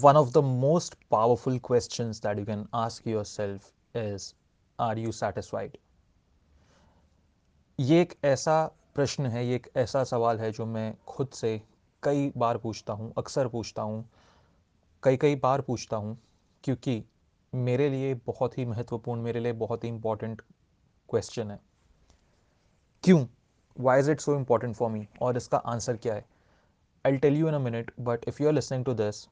one of the most powerful questions that you can ask yourself is, are you satisfied? ये एक ऐसा प्रश्न है, ये एक ऐसा सवाल है जो मैं खुद से कई बार पूछता हूँ, अक्सर पूछता हूँ कई कई बार पूछता हूँ, क्योंकि मेरे लिए बहुत ही महत्वपूर्ण, मेरे लिए बहुत ही इम्पोर्टेंट क्वेश्चन है। क्यों? Why is it so important for me और इसका आंसर क्या है? I tell you in a minute but if you are listening to this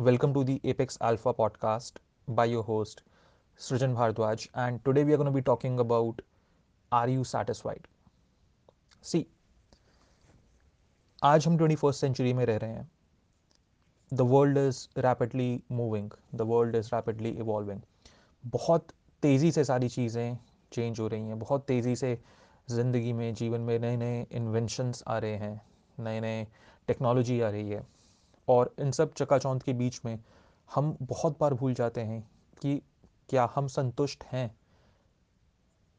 welcome to the apex alpha podcast by your host Srijan Bhardwaj and today we are gonna be talking about are you satisfied see आज हम twenty first century में रह रहे हैं। The world is rapidly moving the world is rapidly evolving बहुत तेज़ी से सारी चीज़ें चेंज हो रही हैं। बहुत तेज़ी से ज़िंदगी में, जीवन में नए नए इन्वेंशंस आ रहे हैं। नए नए टेक्नोलॉजी आ रही है। और इन सब चकाचौंध के बीच में हम बहुत बार भूल जाते हैं कि क्या हम संतुष्ट हैं?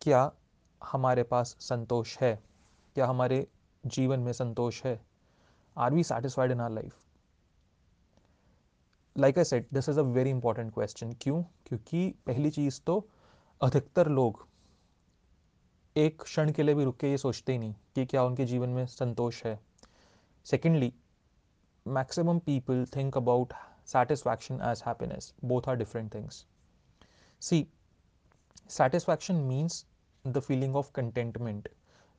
क्या हमारे पास संतोष है? क्या हमारे जीवन में संतोष है? Are we satisfied in our life like I set this is a very important question क्यों? क्योंकि पहली चीज़ तो अधिकतर लोग एक क्षण के लिए भी रुक के ये सोचते ही नहीं कि क्या उनके जीवन में संतोष है। Secondly maximum people think about satisfaction as happiness. Both are different things. See, satisfaction means the feeling of contentment.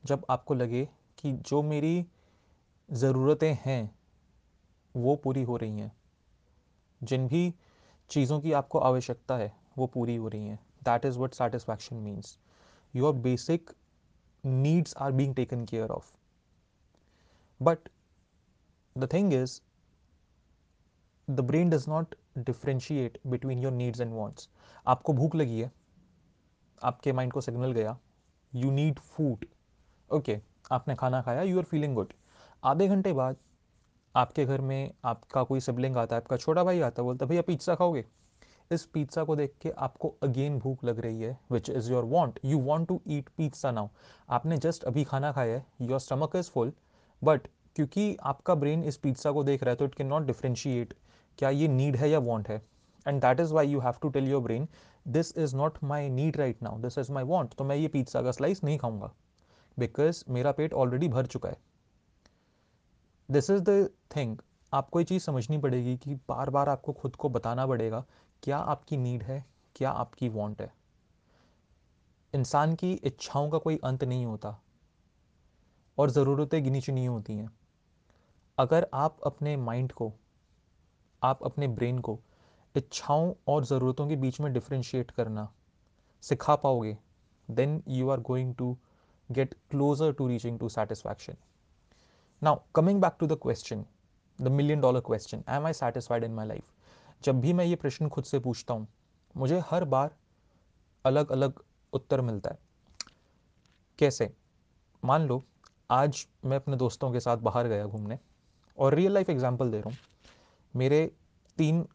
जब आपको लगे कि जो मेरी ज़रूरतें हैं, वो पूरी हो रही हैं। जिन भी चीज़ों की आपको आवश्यकता है, वो पूरी हो रही हैं। That is what satisfaction means your basic needs are being taken care of but the thing is the brain does not differentiate between your needs and wants आपको भूख लगी है, आपके माइंड को सिग्नल गया यू नीड फ़ूड ओके आपने खाना खाया यू आर फीलिंग गुड आधे घंटे बाद आपके घर में आपका कोई सिबलिंग आता है, आपका छोटा भाई आता है, बोलता भैया पिज़्ज़ा खाओगे? इस पिज़्ज़ा को देख के आपको अगेन भूख लग रही है which is your want you want to eat pizza now आपने जस्ट अभी खाना खाया है your stomach is full but क्योंकि आपका ब्रेन इस पिज़्ज़ा को देख रहा है तो इट कैन नॉट डिफ्रेंशिएट क्या ये नीड है या वॉन्ट है। And that is why you have to tell your brain this is not my need right now this is my want तो मैं ये पिज़्ज़ा का स्लाइस नहीं खाऊँगा। बिकॉज़ मेरा पेट ऑलरेडी भर चुका है। दिस इज़ द थिंग आपको ये चीज़ समझनी पड़ेगी कि बार बार आपको खुद को बताना पड़ेगा, क्या आपकी नीड है, क्या आपकी वांट है। इंसान की इच्छाओं का कोई अंत नहीं होता। और ज़रूरतें गिनी चुनी होती हैं। अगर आप अपने माइंड को, आप अपने ब्रेन को इच्छाओं और ज़रूरतों के बीच में डिफ्रेंशिएट करना सिखा पाओगे then you are going to get closer to reaching to satisfaction now coming back to the question the million dollar question I am I satisfied in my life जब भी मैं ये प्रश्न खुद से पूछता हूँ, मुझे हर बार अलग अलग उत्तर मिलता है। कैसे? मान लो, आज मैं अपने दोस्तों के साथ बाहर गया घूमने। और रियल लाइफ एग्जांपल दे रहा हूँ। मेरे तीन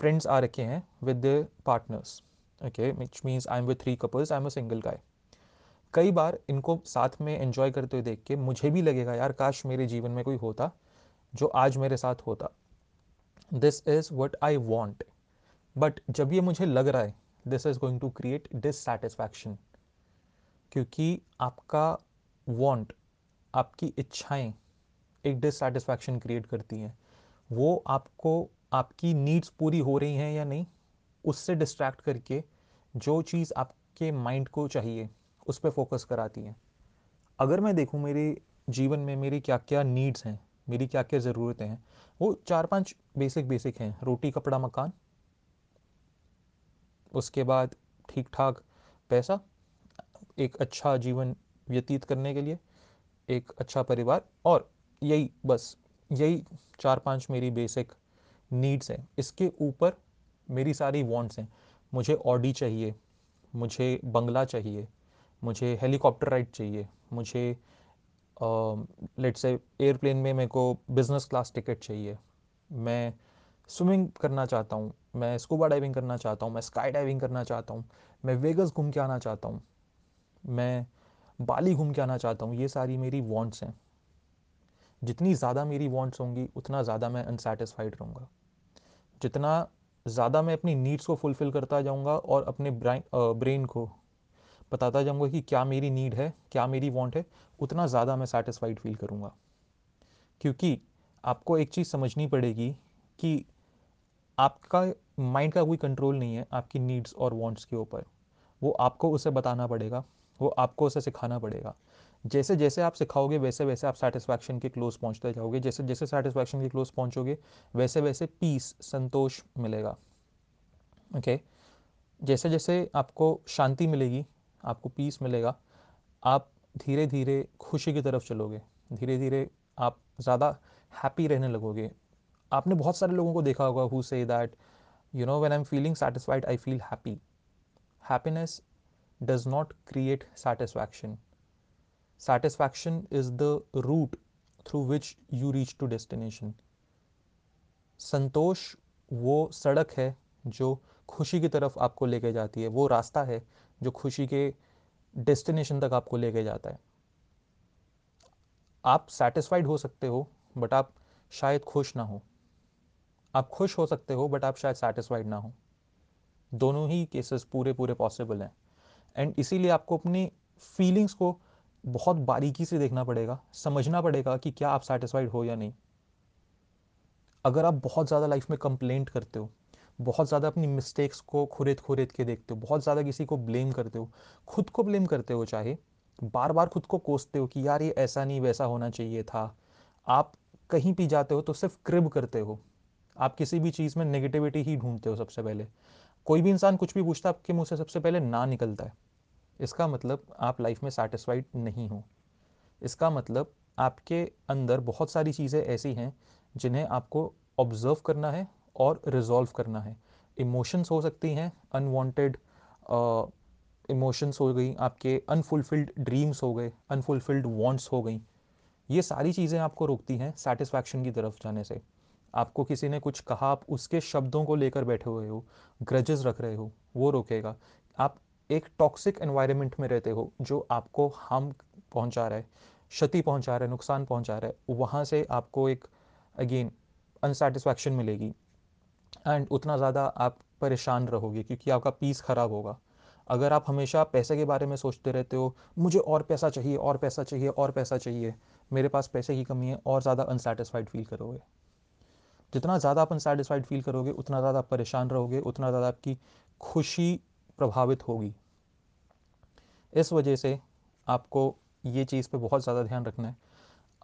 फ्रेंड्स आ रखे हैं with partners okay which means I am with three couples I am a single guy कई बार इनको साथ में एंजॉय करते हुए देख के मुझे भी लगेगा, यार, काश मेरे जीवन में कोई होता जो आज मेरे साथ होता। This is what I want but जब ये मुझे लग रहा है this is going to create dissatisfaction क्योंकि आपका वॉन्ट आपकी इच्छाएँ एक डिससेटिस्फैक्शन क्रिएट करती हैं। वो आपको आपकी नीड्स पूरी हो रही हैं या नहीं, उससे डिस्ट्रैक्ट करके जो चीज़ आपके माइंड को चाहिए, उस पर फोकस कराती हैं। अगर मैं देखूँ मेरे जीवन में मेरी क्या क्या नीड्स हैं, मेरी क्या क्या ज़रूरतें हैं, वो चार पाँच बेसिक बेसिक हैं। रोटी, कपड़ा, मकान, उसके बाद ठीक ठाक पैसा, एक अच्छा जीवन व्यतीत करने के लिए, एक अच्छा परिवार और यही, बस, यही चार पाँच मेरी बेसिक नीड्स हैं। इसके ऊपर मेरी सारी वांट्स हैं। मुझे ऑडी चाहिए, मुझे बंगला चाहिए, मुझे हेलीकॉप्टर राइड चाहिए, मुझे लेट से एयरप्लेन में मेरे को बिज़नेस क्लास टिकट चाहिए। मैं स्विमिंग करना चाहता हूँ, मैं स्कूबा डाइविंग करना चाहता हूँ, मैं स्काई डाइविंग करना चाहता हूँ, मैं वेगस घूम के आना चाहता हूँ, मैं बाली घूम के आना चाहता हूँ, ये सारी मेरी वॉन्ट्स हैं। जितनी ज़्यादा मेरी वॉन्ट्स होंगी, उतना ज़्यादा मैं अनसेटिस्फाइड रहूँगा। जितना ज़्यादा मैं अपनी नीड्स को फुलफ़िल करता जाऊँगा और अपने ब्रेन को बताता जाऊँगा कि क्या मेरी नीड है, क्या मेरी वांट है, उतना ज़्यादा मैं सेटिस्फाइड फील करूँगा। क्योंकि आपको एक चीज़ समझनी पड़ेगी कि आपका माइंड का कोई कंट्रोल नहीं है आपकी नीड्स और वांट्स के ऊपर। वो आपको उसे बताना पड़ेगा, वो आपको उसे सिखाना पड़ेगा। जैसे जैसे आप सिखाओगे, वैसे वैसे आप सेटिस्फैक्शन के क्लोज पहुँचते जाओगे। जैसे जैसे सेटिस्फैक्शन के क्लोज पहुंचोगे, वैसे वैसे पीस संतोष मिलेगा। Okay okay? जैसे जैसे आपको शांति मिलेगी, आपको पीस मिलेगा, आप धीरे धीरे खुशी की तरफ़ चलोगे। धीरे धीरे आप ज़्यादा हैप्पी रहने लगोगे। आपने बहुत सारे लोगों को देखा होगा who say that you know when I am feeling satisfied I feel happy happiness does not create satisfaction satisfaction is the route through which you reach to destination संतोष वो सड़क है जो खुशी की तरफ़ आपको लेके जाती है। वो रास्ता है जो खुशी के डेस्टिनेशन तक आपको लेके जाता है। आप सेटिस्फाइड हो सकते हो बट आप शायद खुश ना हो। आप खुश हो सकते हो बट आप शायद सेटिस्फाइड ना हो। दोनों ही केसेस पूरे पूरे पॉसिबल हैं। एंड इसीलिए आपको अपनी फीलिंग्स को बहुत बारीकी से देखना पड़ेगा, समझना पड़ेगा कि क्या आप सेटिस्फाइड हो या नहीं। अगर आप बहुत ज़्यादा लाइफ में कंप्लेंट करते हो, बहुत ज़्यादा अपनी मिस्टेक्स को खुरेद खुरेद के देखते हो, बहुत ज़्यादा किसी को ब्लेम करते हो, खुद को ब्लेम करते हो चाहे बार बार खुद को कोसते हो कि यार ये ऐसा नहीं, वैसा होना चाहिए था। आप कहीं भी जाते हो तो सिर्फ़ क्रिब करते हो। आप किसी भी चीज़ में नेगेटिविटी ही ढूंढते हो सबसे पहले। कोई भी इंसान कुछ भी पूछता है, आपके मुँह से सबसे पहले ना निकलता है। इसका मतलब आप लाइफ में सेटिस्फाइड नहीं हो। इसका मतलब आपके अंदर बहुत सारी चीज़ें ऐसी हैं जिन्हें आपको ऑब्ज़र्व करना है और रिजॉल्व करना है। इमोशंस हो सकती हैं अनवांटेड इमोशंस हो गई, आपके अनफुलफिल्ड ड्रीम्स हो गए अनफुलफिल्ड वांट्स हो गई। ये सारी चीज़ें आपको रोकती हैं सेटिस्फैक्शन की तरफ़ जाने से। आपको किसी ने कुछ कहा, आप उसके शब्दों को लेकर बैठे हुए हो ग्रजेस रख रहे हो, वो रोकेगा। आप एक टॉक्सिक एनवायरनमेंट में रहते हो, जो आपको हार्म पहुँचा रहा है, क्षति पहुँचा रहा है, नुकसान पहुँचा रहा है, वहाँ से आपको एक अगेन अनसेटिस्फैक्शन मिलेगी। एंड उतना ज़्यादा आप परेशान रहोगे, क्योंकि आपका पीस ख़राब होगा। अगर आप हमेशा पैसे के बारे में सोचते रहते हो, मुझे और पैसा चाहिए, और पैसा चाहिए, और पैसा चाहिए, मेरे पास पैसे की कमी है, और ज़्यादा अनसेटिस्फाइड फील करोगे। जितना ज़्यादा आप अनसेटिस्फाइड फील करोगे, उतना ज़्यादा आप परेशान रहोगे, उतना ज़्यादा आपकी खुशी प्रभावित होगी। इस वजह से आपको ये चीज़ पे बहुत ज़्यादा ध्यान रखना है।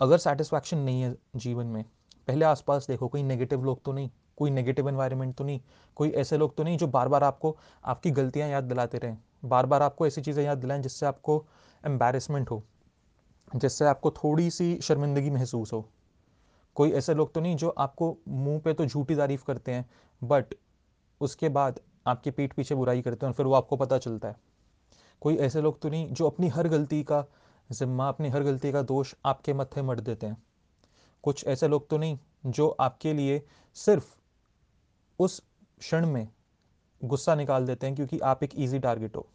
अगर सेटिस्फैक्शन नहीं है जीवन में, पहले आसपास देखो, कोई नेगेटिव लोग तो नहीं, कोई नेगेटिव एनवायरनमेंट तो नहीं, कोई ऐसे लोग तो नहीं जो बार बार आपको आपकी गलतियाँ याद दिलाते रहें। बार बार आपको ऐसी चीज़ें याद दिलाएँ जिससे आपको एम्बेरसमेंट हो, जिससे आपको थोड़ी सी शर्मिंदगी महसूस हो। कोई ऐसे लोग तो नहीं जो आपको मुँह पे तो झूठी तारीफ़ करते हैं बट उसके बाद आपके पीठ पीछे बुराई करते हैं और फिर वो आपको पता चलता है। कोई ऐसे लोग तो नहीं जो अपनी हर गलती का जिम्मा, अपनी हर गलती का दोष आपके मत्थे मर देते हैं। कुछ ऐसे लोग तो नहीं जो आपके लिए सिर्फ़ उस क्षण में गुस्सा निकाल देते हैं क्योंकि आप एक ईजी टारगेट हो।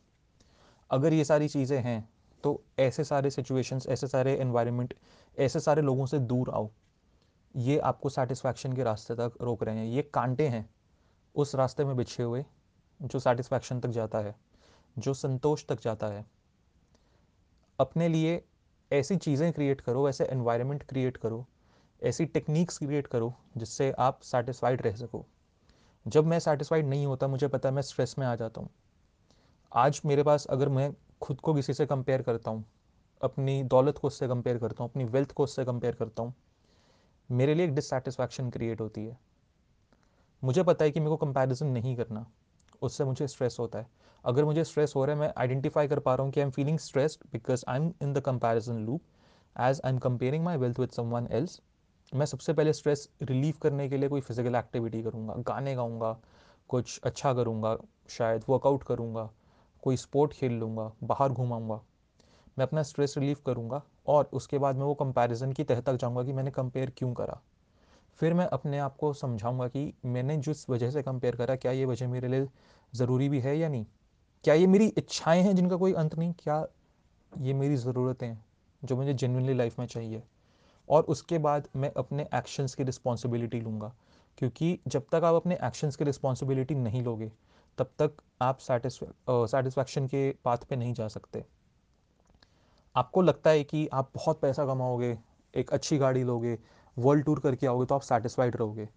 अगर ये सारी चीज़ें हैं तो ऐसे सारे सिचुएशंस ऐसे सारे एनवायरनमेंट ऐसे सारे लोगों से दूर आओ। ये आपको सेटिस्फैक्शन के रास्ते तक रोक रहे हैं। ये कांटे हैं उस रास्ते में बिछे हुए। जो सेटिस्फैक्शन तक जाता है, जो संतोष तक जाता है, अपने लिए ऐसी चीज़ें क्रिएट करो, ऐसे एनवायरनमेंट क्रिएट करो, ऐसी टेक्निक्स क्रिएट करो, जिससे आप सेटिस्फाइड रह सको। जब मैं सेटिस्फाइड नहीं होता, मुझे पता है मैं स्ट्रेस में आ जाता हूँ। आज मेरे पास अगर मैं खुद को किसी से कंपेयर करता हूँ, अपनी दौलत को उससे कंपेयर करता हूँ, अपनी वेल्थ को उससे कंपेयर करता हूँ, मेरे लिए एक डिससेटिस्फैक्शन क्रिएट होती है। मुझे पता है कि मेरे को कंपैरिजन नहीं करना। उससे मुझे स्ट्रेस होता है। अगर मुझे स्ट्रेस हो रहा है, मैं आइडेंटिफाई कर पा रहा हूँ कि I am feeling stressed because I am in the comparison loop as I am comparing my wealth with someone else मैं सबसे पहले स्ट्रेस रिलीव करने के लिए कोई फ़िज़िकल एक्टिविटी करूँगा। गाने गाऊँगा, कुछ अच्छा करूँगा, शायद वर्कआउट करूँगा, कोई स्पोर्ट खेल लूँगा, बाहर घुमाऊँगा। मैं अपना स्ट्रेस रिलीव करूँगा और उसके बाद मैं वो कंपैरिजन की तह तक जाऊँगा कि मैंने कंपेयर क्यों करा। फिर मैं अपने आप को समझाऊँगा कि मैंने जिस वजह से कंपेयर करा, क्या ये वजह मेरे लिए ज़रूरी भी है या नहीं? क्या ये मेरी इच्छाएँ हैं जिनका कोई अंत नहीं? क्या ये मेरी ज़रूरतें हैं जो मुझे जेनविनली लाइफ में चाहिए? और उसके बाद मैं अपने एक्शंस की रिस्पॉन्सिबिलिटी लूँगा। क्योंकि जब तक आप अपने एक्शंस की रिस्पॉन्सिबिलिटी नहीं लोगे, तब तक आप सेटिस्फैक्शन के पाथ पे नहीं जा सकते। आपको लगता है कि आप बहुत पैसा कमाओगे, एक अच्छी गाड़ी लोगे वर्ल्ड टूर करके आओगे तो आप सेटिस्फाइड रहोगे।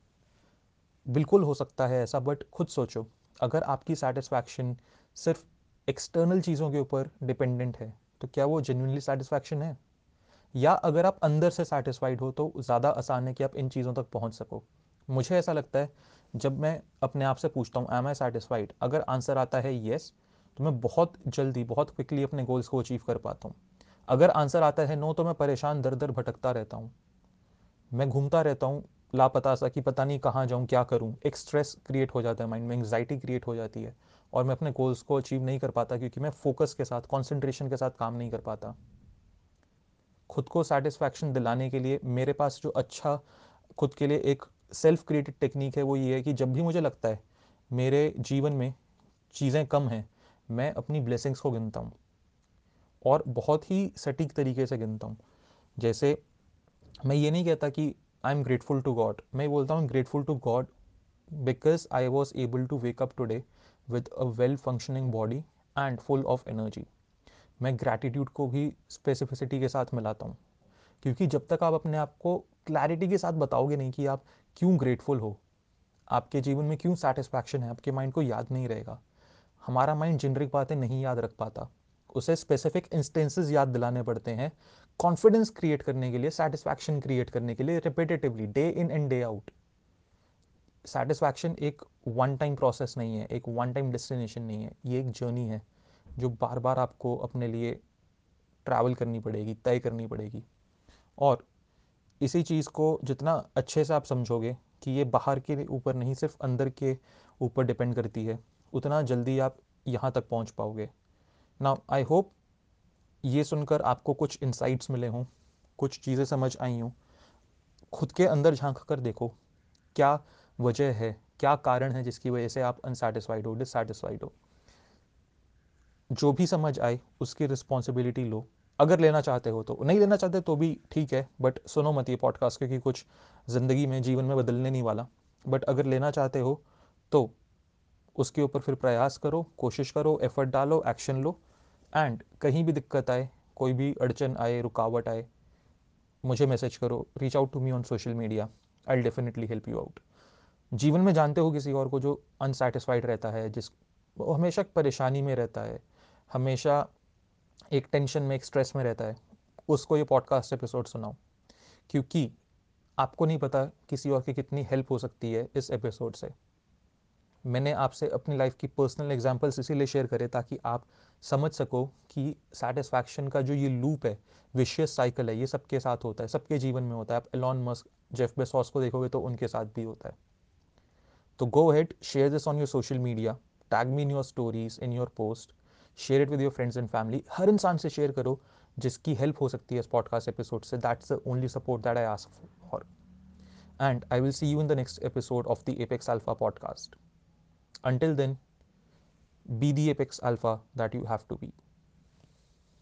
बिल्कुल हो सकता है ऐसा बट खुद सोचो, अगर आपकी सेटिस्फैक्शन सिर्फ़ एक्सटर्नल चीज़ों के ऊपर डिपेंडेंट है तो क्या वो जेन्यनली सेटिस्फैक्शन है? या अगर आप अंदर से सेटिस्फाइड हो तो ज़्यादा आसान है कि आप इन चीज़ों तक पहुँच सको। मुझे ऐसा लगता है, जब मैं अपने आप से पूछता हूँ एम आई सेटिस्फाइड अगर आंसर आता है येस तो मैं बहुत जल्दी, बहुत क्विकली अपने गोल्स को अचीव कर पाता हूँ। अगर आंसर आता है नो तो मैं परेशान दर दर भटकता रहता हूँ। मैं घूमता रहता हूँ लापता सा कि पता नहीं कहाँ जाऊँ, क्या करूँ। एक स्ट्रेस क्रिएट हो जाता है माइंड में एंगजाइटी क्रिएट हो जाती है। और मैं अपने गोल्स को अचीव नहीं कर पाता क्योंकि मैं फोकस के साथ कॉन्सेंट्रेशन के साथ काम नहीं कर पाता। खुद को सेटिस्फैक्शन दिलाने के लिए मेरे पास जो अच्छा खुद के लिए एक सेल्फ क्रिएटेड टेक्निक है, वो ये है कि जब भी मुझे लगता है मेरे जीवन में चीज़ें कम हैं, मैं अपनी ब्लेसिंग्स को गिनता हूँ। और बहुत ही सटीक तरीके से गिनता हूँ। जैसे मैं ये नहीं कहता कि I am grateful to God मैं बोलता हूँ grateful to God because I was able to wake up today with a well functioning body and full of energy मैं ग्रैटिट्यूड को भी स्पेसिफिसिटी के साथ मिलाता हूँ। क्योंकि जब तक आप अपने आप को क्लैरिटी के साथ बताओगे नहीं कि आप क्यों ग्रेटफुल हो, आपके जीवन में क्यों सेटिस्फैक्शन है, आपके माइंड को याद नहीं रहेगा। हमारा माइंड जेनरिक बातें नहीं याद रख पाता। उसे स्पेसिफिक इंस्टेंसेस याद दिलाने पड़ते हैं। कॉन्फिडेंस क्रिएट करने के लिए सेटिस्फैक्शन क्रिएट करने के लिए repetitively day in and day out satisfaction एक वन टाइम प्रोसेस नहीं है, एक वन टाइम डेस्टिनेशन नहीं है. ये एक जर्नी है जो बार बार आपको अपने लिए ट्रैवल करनी पड़ेगी, तय करनी पड़ेगी. और इसी चीज़ को जितना अच्छे से आप समझोगे कि ये बाहर के ऊपर नहीं, सिर्फ़ अंदर के ऊपर डिपेंड करती है, उतना जल्दी आप यहाँ तक पहुँच पाओगे. ना आई होप ये सुनकर आपको कुछ इंसाइट्स मिले हों, कुछ चीज़ें समझ आई हों, खुद के अंदर झाँक कर देखो, क्या वजह है, क्या कारण है जिसकी वजह से आप अनसेटिस्फाइड हो डिससेटिस्फाइड हो। जो भी समझ आए, उसकी रिस्पॉन्सिबिलिटी लो। अगर लेना चाहते हो तो नहीं लेना चाहते तो भी ठीक है बट सुनो मत ये पॉडकास्ट क्योंकि कुछ ज़िंदगी में, जीवन में बदलने नहीं वाला। बट अगर लेना चाहते हो तो उसके ऊपर फिर प्रयास करो, कोशिश करो एफर्ट डालो एक्शन लो। एंड कहीं भी दिक्कत आए, कोई भी अड़चन आए, रुकावट आए, मुझे मैसेज करो reach out to me on social media I definitely help you out जीवन में जानते हो किसी और को जो अनसेटिस्फाइड रहता है, जिस, वो हमेशा परेशानी में रहता है, हमेशा एक टेंशन में, एक स्ट्रेस में रहता है, उसको ये पॉडकास्ट एपिसोड सुनाओ। क्योंकि आपको नहीं पता किसी और की कितनी हेल्प हो सकती है इस एपिसोड से। मैंने आपसे अपनी लाइफ की पर्सनल एग्जांपल्स इसीलिए शेयर करे ताकि आप समझ सको कि सेटिस्फैक्शन का जो ये लूप है विशियस साइकिल है, ये सबके साथ होता है, सबके जीवन में होता है। आप एलॉन मस्क जेफ बेसॉस को देखोगे तो उनके साथ भी होता है। तो go ahead share this on your social media tag me in your stories in your post share it with your friends and family हर इंसान से शेयर करो, जिसकी हेल्प हो सकती है इस पॉडकास्ट एपिसोड से। That's the only support that I ask for and I will see you in the next episode of the apex alpha podcast Until then, be the apex alpha that you have to be.